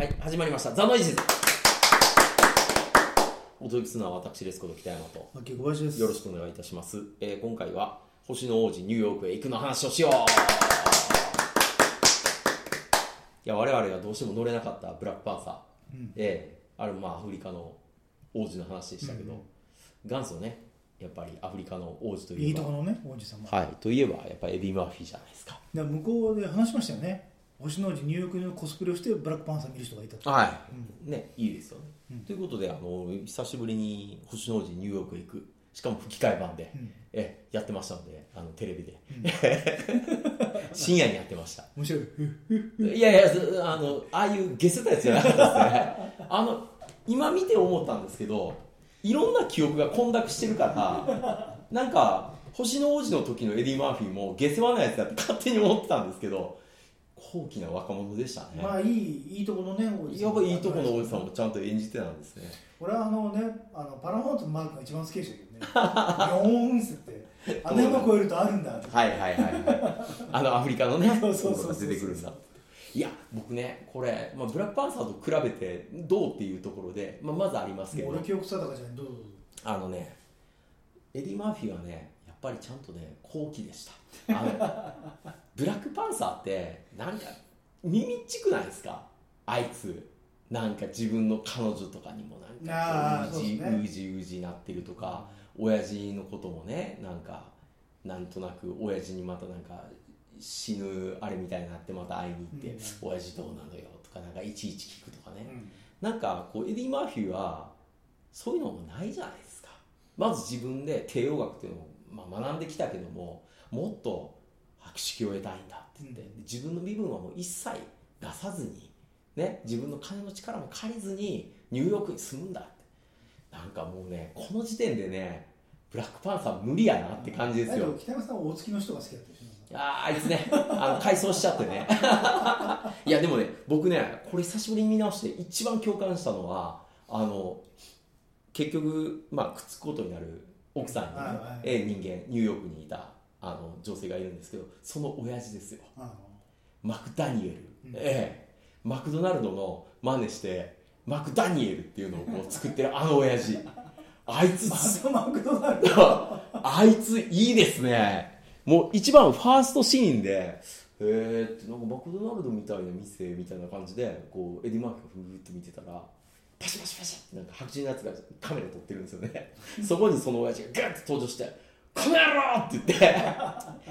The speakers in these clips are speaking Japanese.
はい、始まりました。ザ・ノイジーズ。お届けするのは私ですこと北山と。牧小林ですよろしくお願いいたします。えー今回は、星の王子ニューヨークへ行くの話をしよういや、我々がどうしても乗れなかったブラックパンサー。えーあれまあアフリカの王子の話でしたけど、元祖ね、やっぱりアフリカの王子といえば。いいところのね王子様、はい、といえばやっぱりエディ・マーフィーじゃないですか。で向こうで話しましたよね星の王子ニューヨークのコスプレをしてブラックパンサー見る人がいたと。はい、ね、いいですよね。ということであの、久しぶりに星の王子ニューヨークへ行く、しかも吹き替え版で、えやってましたので、あのテレビで、深夜にやってました。面白い。いやいや、ずあのああいうゲスったやつじゃなかったですね。あの今見て思ったんですけど、いろんな記憶が混濁してるから、なんか、星の王子の時のエディ・マーフィーも下世話なやつだって勝手に思ってたんですけど、高貴な若者でしたね。まあいいいいところのね王子様やっぱいいとこの王子さんもちゃんと演じてたんですね。俺はあのねあのパラマウントのマークが一番好きでしたけどねビョーンってあの山越えるとあるんだってはいはいはいはい。あのアフリカのね、そうそうそう出てくるんだ。いや、僕ね、これ、まあ、ブラックパンサーと比べてどうっていうところで、まあ、まずありますけど俺、記憶定かじゃないどう？ぞどうぞあのね、エディ・マーフィーはね、やっぱりちゃんとね、高貴でした。あのブラックパンサーって、なんか、耳っちくないですか？あいつ。なんか自分の彼女とかにもなんかこううじうじうじなってるとか、親父のこともねなんかなんとなく親父にまたなんか死ぬあれみたいになってまた会いに行って、うん。親父どうなのよとかなんかいちいち聞くとかね、うん。なんかこうエディ・マーフィーはそういうのもないじゃないですか。まず自分で帝王学っていうのを、まあ、学んできたけどももっと博識を得たいんだって言って、うん。自分の身分はもう一切出さずに、ね、自分の金の力も借りずにニューヨークに住むんだって。なんかもうねこの時点でねブラックパンサー無理やなって感じですよ。北山さんは大月の人が好きだったでしょ？あいつね、あの改装しちゃってね。いや、でもね、僕ね、これ久しぶりに見直して一番共感したのは、あの、結局、まあ、くっつくことになる奥さんにね、え人間、ニューヨークにいたあの女性がいるんですけど、その親父ですよ。マクダニエル。うんええマクドナルドの真似して、マクダニエルっていうのをこう作ってるあの親父。あいつマクドナルド？あいついいですね。もう一番ファーストシーンで、えーってなんかマクドナルドみたいな店みたいな感じで、こうエディ・マークがふーって見てたら、パシパシパシってなんか白人のやつがカメラ撮ってるんですよね。そこにその親父がガッて登場して、この野郎！って言って、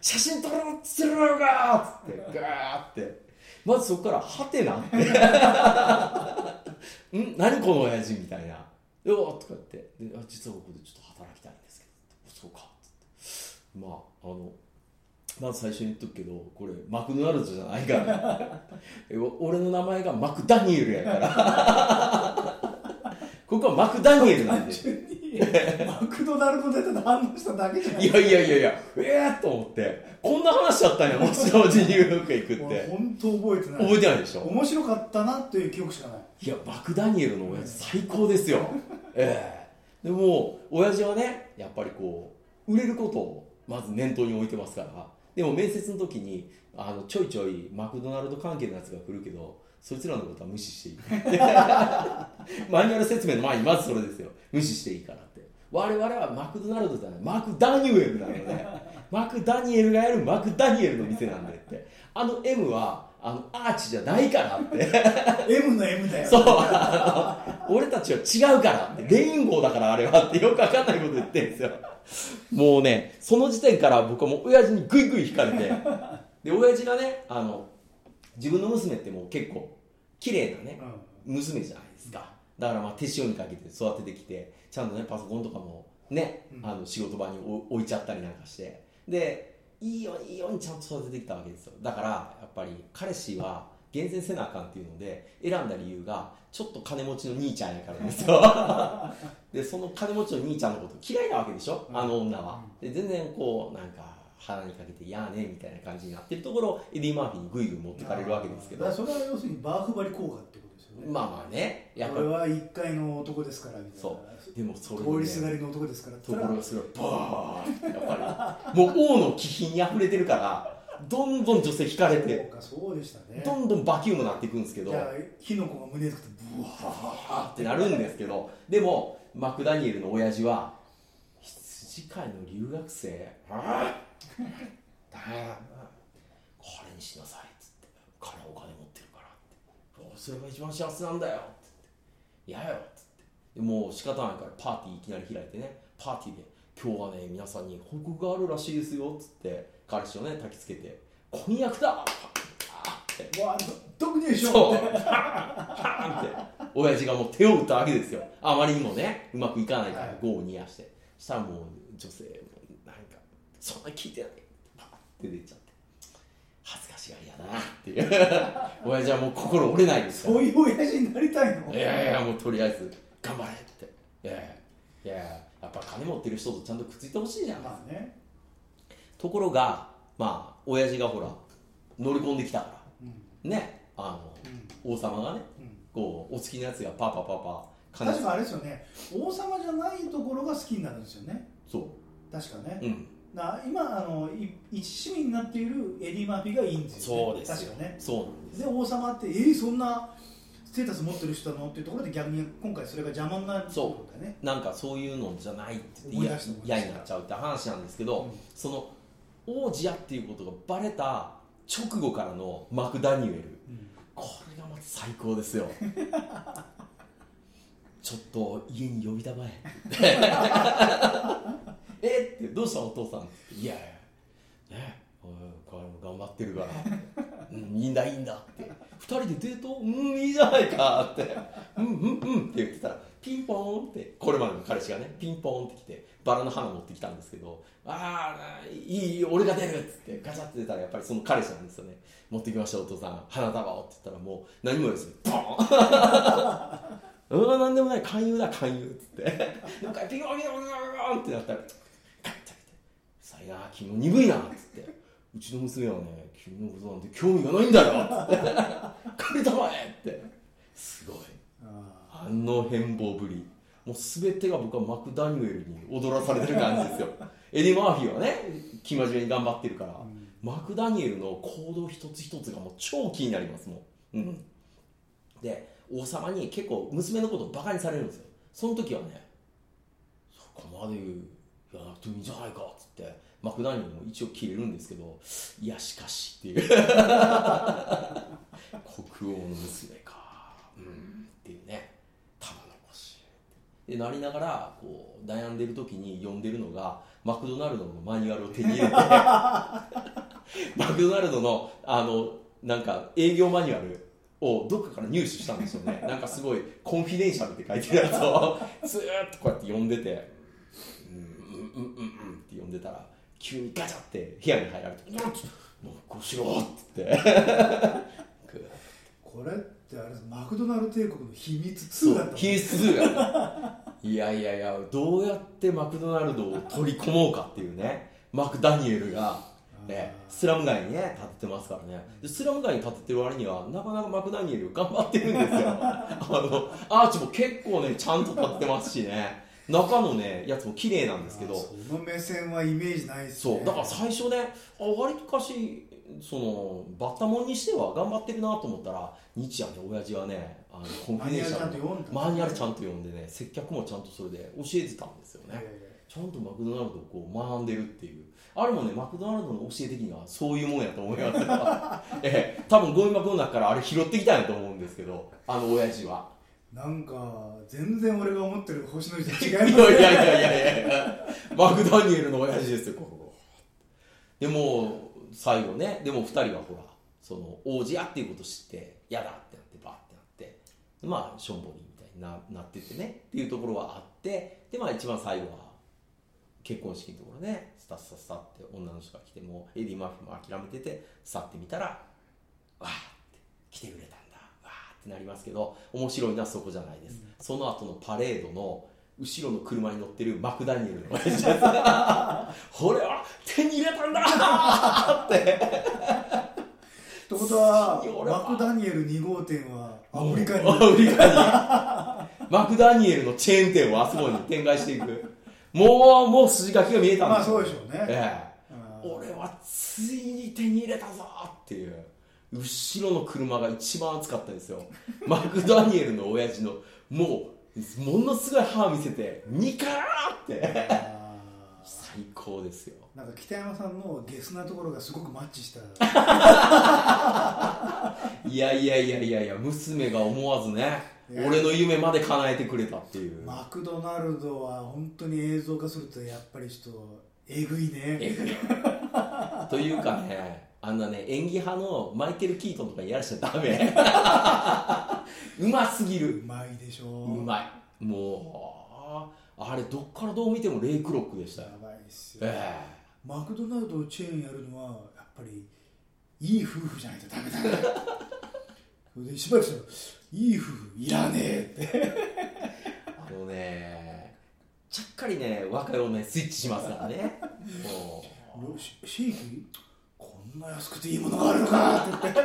写真撮ろう！っつってるのかっつって、ガーって。まずそこから、はてなって。ん？何この親父みたいな。うわとか言って。であ実はここでちょっと働きたいんですけど。そうか。っつって。まああのまず最初に言っとくけどこれマクドナルドじゃないから 俺の名前がマクダニエルやから。ここはマクダニエルなんで。マクドナルド出て反応しただけじゃない。いやいやいやいやええー、と思って。こんな話だったんやもちろんニューヨークへ行くっ俺て本当覚えてない。覚えてないでしょ？面白かったなっていう記憶しかない。いや、マクダニエルの親父最高ですよ。ええ。でも、親父はね、やっぱりこう、売れることをまず念頭に置いてますから、でも面接の時に、あの、ちょいちょいマクドナルド関係のやつが来るけど、そいつらのことは無視していい。マニュアル説明の前にまずそれですよ。無視していいからって。我々はマクドナルドじゃない、マクダニエルなので、マクダニエルがやるマクダニエルの店なんでって。あの M は、あの、アーチじゃないからって。M の M だよ。そう、あの、俺たちは違うからって、レインボーだからあれはってよくわかんないこと言ってるんですよ。もうね、その時点から僕はもう親父にグイグイ惹かれて、で、親父がね、あの、自分の娘ってもう結構、綺麗なね、娘じゃないですか。だからまあ手塩にかけて育ててきて、ちゃんとね、パソコンとかもね、うん。あの仕事場に置置いちゃったりなんかして、で、いいようにいいようにちゃんと育ててきたわけですよ。だから、やっぱり彼氏は厳選せなあかんっていうので、選んだ理由が、ちょっと金持ちの兄ちゃんやからですよ。で、その金持ちの兄ちゃんのこと嫌いなわけでしょ、あの女は。で、全然こう、なんか、鼻にかけて、いやーね、みたいな感じになってるところを、エディ・マーフィーにグイグイ持ってかれるわけですけどそれは要するにバーフバリ効果ってことよね。まあまあね、やっぱ。り、俺は一階の男ですからみたいな。そう。でもそれね。りすがりの男ですから。ところがそれはバーッてやっぱり。もう王の気品に溢れてるからどんどん女性引かれそうてかそうでしたね。どんどんバキュームなっていくんですけどじゃあ火の粉が胸つくとブワーってなるんですけどでもマクダニエルの親父は羊飼いの留学生。ああだこれにしなさいっつって彼お金持ってるからってそれが一番幸せなんだよっつって嫌よっつってでもう仕方ないからパーティーいきなり開いてねパーティーで今日はね皆さんに報告があるらしいですよっつって彼氏をね焚きつけて婚約だってわあ特にでしょそう、パーンって、親父がもう手を打ったわけですよ。あまりにもね、うまくいかないかはいら、業を煮やして。したらもう女性も、なんか、そんな聞いてない。パーって出ちゃって。恥ずかしがりやなっていう。親父はもう心折れないですから。そういう親父になりたいの？いやいや、もうとりあえず、頑張れって。いやいや、いややっぱ金持ってる人とちゃんとくっついてほしいじゃん。まあねところが、まあ、親父がほら、乗り込んできたから。うんね、あの、王様がね、うんこうお好きなやつがパパパパ確かあれですよね王様じゃないところが好きになるんですよねそ確かねう、うん、な今あのい一市民になっているエディ・マーフィーがいいんですよ、ね、そうですよ。確かね。そうなんです。で王様ってえー、そんなステータス持ってる人なの？っていうところで逆に今回それが邪魔になるってことだよねなんかそういうのじゃないって嫌になっちゃうって話なんですけど、うん。その王子やっていうことがバレた直後からのマクダニエル。うんこれがまた最高ですよ。ちょっと家に呼びたまえ えっ？てどうしたお父さんいやいやね頑張ってるから、うん、いいんだいいんだって。二人でデート？うんいいじゃないかって。うんうんうんって言ってたらピンポーンって。これまでの彼氏がねピンポーンって来てバラの花持ってきたんですけどああいいいい俺が出るっつってガチャって出たらやっぱりその彼氏なんですよね持ってきましたお父さん。花束をって言ったらもう何も言わずにポーン。うんなんでもない。勧誘だ勧誘っつって。なんかピンポンピンポンピンポンってなったらガッて開けて「さいな君も鈍いな」っつって「うちの娘はね君のことなんて興味がないんだよ」っつって「借りたまえ」って。すごい。ああの変貌ぶり。もう全てが僕はマクダニエルに踊らされてる感じですよ。エディ・マーフィーはね生真面目に頑張ってるから、ーうん。マクダニエルの行動一つ一つがもう超気になりますもん、うん、で王様に結構娘のことをバカにされるんですよ。その時はねそこまで言わなくてもいいんじゃないかっつってマクダニエルも一応切れるんですけどいやしかしっていう。国王の娘か。うんっていうね。玉残しでなりながらこう悩んでる時に読んでるのがマクドナルドのマニュアルを手に入れて。マクドナルドのあのなんか営業マニュアルをどっかから入手したんですよね。なんかすごいコンフィデンシャルって書いてるやつをずーっとこうやって読んでて。うんうんうんうんうんって読んでたら急にガチャって部屋に入られて「もうこうしろ」って言って。これってあれですマクドナルド帝国の秘密2だった秘密2がいやいやいやどうやってマクドナルドを取り込もうかっていうねマクダニエルが、ね、スラム街にね建ててますからね。でスラム街に建ててる割にはなかなかマクダニエル頑張ってるんですよ。あのアーチも結構ねちゃんと建ててますしね中のねやつも綺麗なんですけど。あその目線はイメージないですね。そうだから最初ねあ割とかしそのバッタモンにしては頑張ってるなと思ったら日夜ね親父はねあのコンフィデンシャルのマニュアルちゃんと読んでね接客もちゃんとそれで教えてたんですよね、えちゃんとマクドナルドをこう学んでるっていう。あれもねマクドナルドの教え的にはそういうもんやと思いますよ。ええ。多分ゴミ箱の中からあれ拾ってきたんやと思うんですけどあの親父は。えなんか全然俺が思ってる星の人と違いますやいやいやいやいや。マクダニエルの親父ですよここ。でも最後ねでも2人はほらその王子やっていうこと知って嫌だってなってバーってなってまあしょんぼりみたいにななっててねっていうところはあってでまあ一番最後は結婚式のところねスタッスタッスタって女の人が来てもエディ・マフィーも諦めてて去ってみたらわーって来てくれた。ってなりますけど面白いのはそこじゃないです、その後のパレードの後ろの車に乗ってるマクダニエルの。これは手に入れたんだ！ー って。ってことはマクダニエル2号店はアフリカに。アフリカに。マクダニエルのチェーン店をあそこに展開していく。もうもう筋書きが見えたんですよまあそうでしょうね。ええ。あ俺はついに手に入れたぞ！っていう後ろの車が一番熱かったですよ。マクダニエルの親父のもうものすごい歯見せてニカーって。あ最高ですよ。ーなんか北山さんのゲスなところがすごくマッチした。いやいやいやいやいや娘が思わずね俺の夢まで叶えてくれたっていう。マクドナルドは本当に映像化するとやっぱりちょっとえぐいね。えぐい。というかねあんなね演技派のマイケル・キートンとかやらしちゃダメ。うますぎうるまいでしょ。うまい。もうあれどっからどう見てもレイクロックでしたよ。やばいっすよ、えマクドナルドチェーンやるのはやっぱりいい夫婦じゃないとダメだ。ねそれでしばらくしたらいい夫婦いらねえって。えあのねちゃっかりね若い女にスイッチしますからね。もう。ロシシェイキこんな安くていいものがあるのかって言って。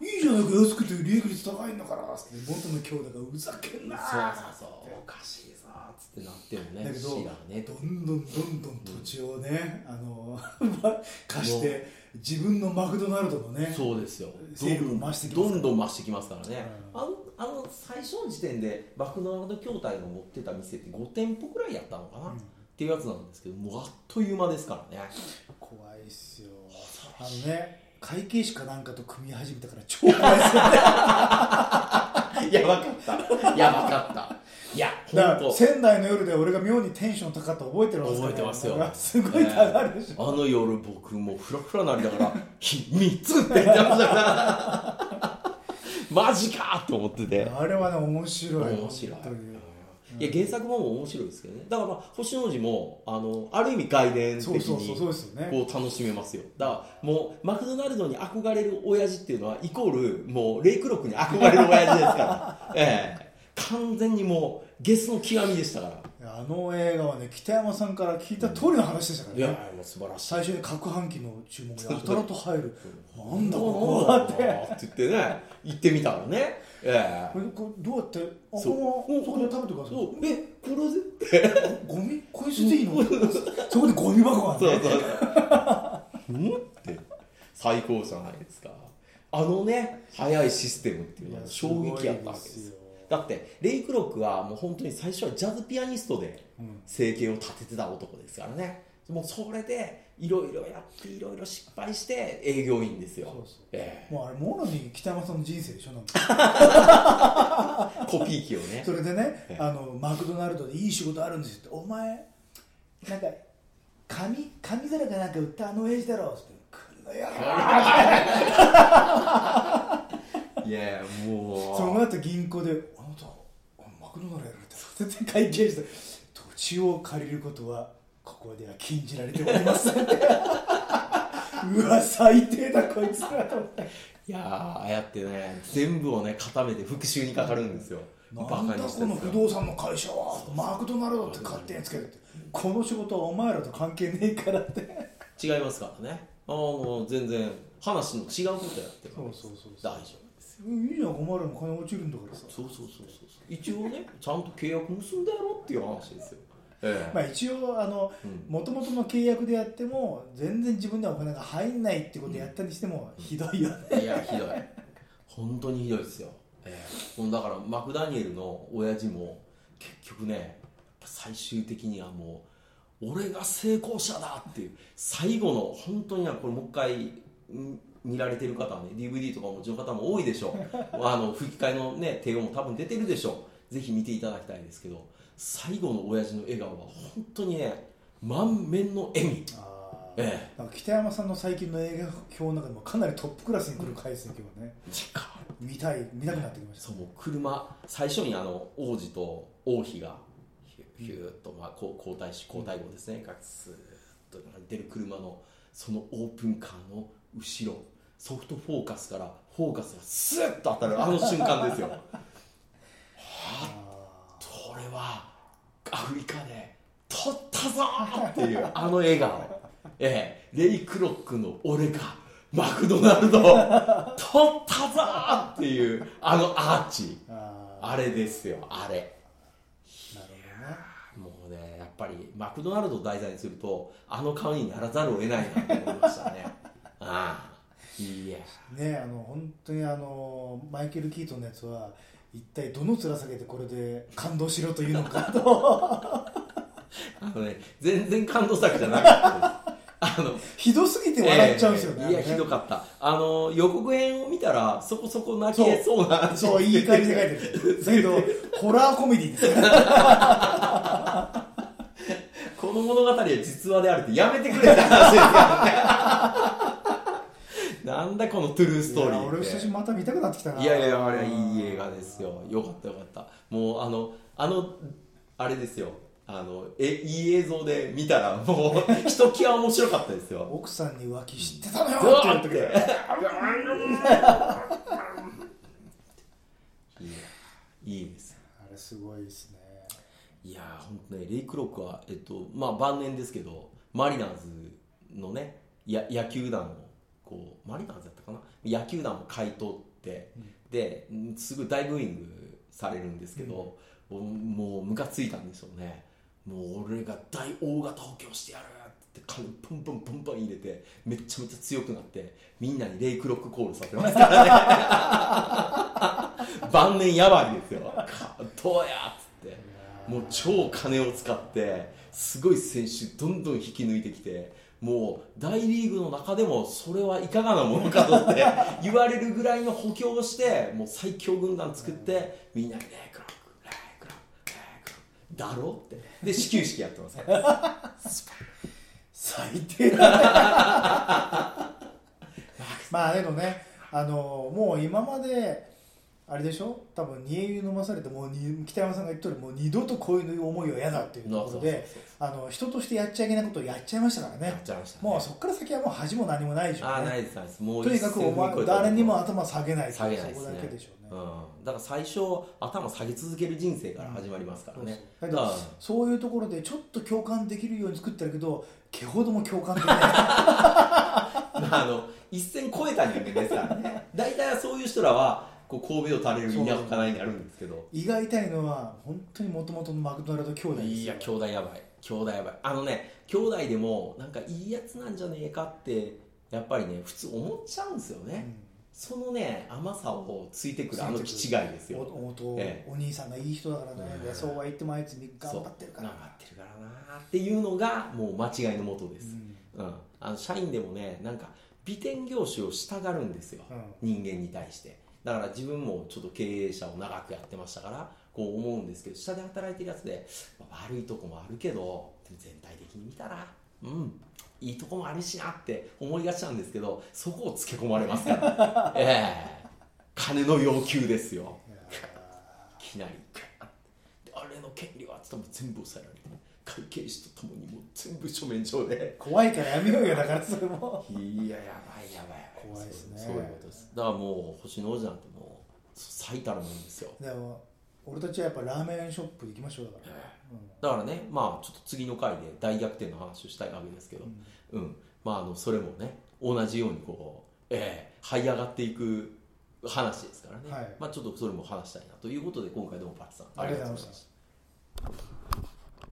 いいじゃないか安くて利益率高いんだからって。元の兄弟がうざけんなそうそうそう。おかしいぞっつってなってもねだけどね。どんどんどんどん土地をね、あの 貸して自分のマクドナルドのねそうですよ。勢力を増してどんどん増してきますからね、うん。あのあの最初の時点でマクドナルド筐体の持ってた店って5店舗くらいやったのかな、うん。っていうやつなんですけどもうあっという間ですからね。怖いっすよあのね会計士かなんかと組み始めたから超怖いっすよね。やばかった。やばかった。いやだから本当仙台の夜で俺が妙にテンション高かったの覚えてるわけ覚えてますよ。すごい下がるでしょ、あの夜僕もうフラフラなりながら「ひ3つ!」って言ってましたから。マジかと思ってて。あれはね面白い。面白いいや原作も面白いですけどね。だからまあ星の字もあのある意味外伝的にこう楽しめますよ。だからもうマクドナルドに憧れる親父っていうのはイコールもうレイクロックに憧れる親父ですから。ええ。完全にもうゲスの極みでしたからあの映画はね北山さんから聞いた通りの話でしたかいやらねもう素晴らしい。最初に各半期の注文がやたらと入る。なんだここはって。はって言ってね行ってみたらね。ええ。これこれどうやってあこそう。こもそこで食べてください。そう。えこれで？ゴミ？これ捨てていいの？そこでゴミ箱があそうそうう。ん。って。最高じゃないですか。あのね速いシステムっていうのは衝撃やったわけですよだってレイクロックはもう本当に最初はジャズピアニストでうん。生計を立ててた男ですからね。もうそれでいろいろやっていろいろ失敗して営業員ですよ。そうそう。えもうあれもろに北山さんの人生でしょなん コピー機をね。それでねええ。あのマクドナルドでいい仕事あるんですよって。お前なんか紙紙皿かなんか売ったあの親父だろって。来るのよ。いやもう。その後銀行で「あなたマクドナルドやられた」絶対会計して「土地を借りることはここでは禁じられております」うわ最低だこいつらと思って。いやーああやってね。全部をね固めて復讐にかかるんですよ。なんだこの不動産の会社は。マクドナルドって勝手につけるって。この仕事はお前らと関係ねえからって。違いますからね。ああもう全然話の違うことやってるそうそうそう。大丈夫いいじゃんお前らの金落ちるんだからさ。そうそうそうそう一応ねちゃんと契約結んだやろっていう話ですよ。えまあ一応あのうん。もともとの契約でやっても全然自分ではお金が入んないってことやったにしてもひどいよね、えいやひどい。本当にひどいですよ、ええ。だからマクダニエルの親父も結局ね最終的にはもう俺が成功者だっていう最後の本当にはこれもう一回ん見られてる方はね DVD とかお持ちの方も多いでしょう。あの吹き替えのね帝王も多分出てるでしょう。ぜひ見ていただきたいですけど最後の親父の笑顔は本当にね満面の笑み。えなんか北山さんの最近の映画表の中でもかなりトップクラスに来る回数をね見たい見たくなってきました。そうもう車最初にあの王子と王妃がヒューッと、まあ、皇太子皇太后ですねがスーッと出る車のそのオープンカーの後ろソフトフォーカスからフォーカスがスーッと当たる あの瞬間ですよ。あこれはアフリカで取ったぞーっていう あの笑顔。ええレイクロックの俺がマクドナルド取ったぞーっていうあのアーチ。ー。ああれですよあれ。もうねやっぱりマクドナルドを題材にするとあの顔にならざるを得ないなと思いましたね。ああねあの本当にあのマイケル・キートンのやつは一体どの面下げてこれで感動しろというのかと。あのね全然感動作じゃなかったです。あのひどすぎて笑っちゃうんですよね、ええいやひどかった。あの予告編を見たらそこそこ泣けそうなそういい感じで書いてる。だけど ホラーコメディですね。この物語は実話であるってやめてくれって話ですからねなんだこのトゥルーストーリー俺久しぶりにまた見たくなってきたな。いやいやあれはいい映画ですよ。よかったよかった。もうあのあのあれですよ。あのえいい映像で見たらもうひときわ面白かったですよ。奥さんに浮気知ってたのよって言って。いやいいです。あれすごいですね。いやー本当ねレイクロックはえっとまあ晩年ですけどマリナーズのねや野球団をこうマリナーズだったかな？野球団を買い取って、でうん。すぐ大ブーイングされるんですけど、もうもうムカついたんでしょうね。もう俺が大大型補強してやるって金ポンポンポンポン入れてめっちゃめちゃ強くなってみんなにレイクロックコールさせますからね。晩年やばいですよ。どうやっつって。もう超金を使ってすごい選手どんどん引き抜いてきてもう大リーグの中でもそれはいかがなものかとって 言われるぐらいの補強をしてもう最強軍団作ってみんなに「レイクロックレイクロックレイクロック」だろってで始球式やってます最低だねまあけどねあのもう今まであれでしょ？多分煮え湯飲まされてもうに北山さんが言っとるもう二度とこういう思いは嫌だっていうところであの人としてやっちゃいけないことをやっちゃいましたからね。もうそこから先はもう恥も何もないでしょうね。ああないですないです。もうとにかくお前誰にも頭下げない下げないです。ねそこだけでしょうね、うん、だから最初頭下げ続ける人生から始まりますからね、そういうところでちょっと共感できるように作ってるけど毛ほども共感できない。あの一線超えた人間ですからね。大体はそういう人らはこう神戸を垂れる田舎かないにあるんですけど。胃が痛いのは本当にもともとのマクドナルド兄弟ですよ。いや兄弟やばい。兄弟やばい。あのね兄弟でもなんかいいやつなんじゃねえかってやっぱりね普通思っちゃうんですよね、そのね甘さをついてくるあの気違いですよ。おお兄さんがいい人だからね、うん。でそうは言ってもあいつ頑張ってるから。頑張ってるからなっていうのがもう間違いのもとです、うん。うん、あの社員でもねなんか美点業種をしたがるんですよ、人間に対してだから自分もちょっと経営者を長くやってましたからこう思うんですけど下で働いてるやつで、まあ悪いとこもあるけど全体的に見たらうんいいとこもあるしなって思いがちなんですけどそこをつけ込まれますから。ええ。金の要求ですよ。い きなりあれの権利はって言ったら全部抑えられて会計士とともにもう全部書面上で。ー怖いからやめようよだからそれも。いややばいやばいやばい。怖いですね。そういうことです。だからもう星の王子なんてもう最たるもんですよ。でも俺たちはやっぱラーメンショップ行きましょうだから、だからねまあちょっと次の回で大逆転の話をしたいわけですけど。うん、まああのそれもね同じようにこうええ這い上がっていく話ですからね、はい。まあちょっとそれも話したいなということで今回どうもパッチさんありがとうございましたた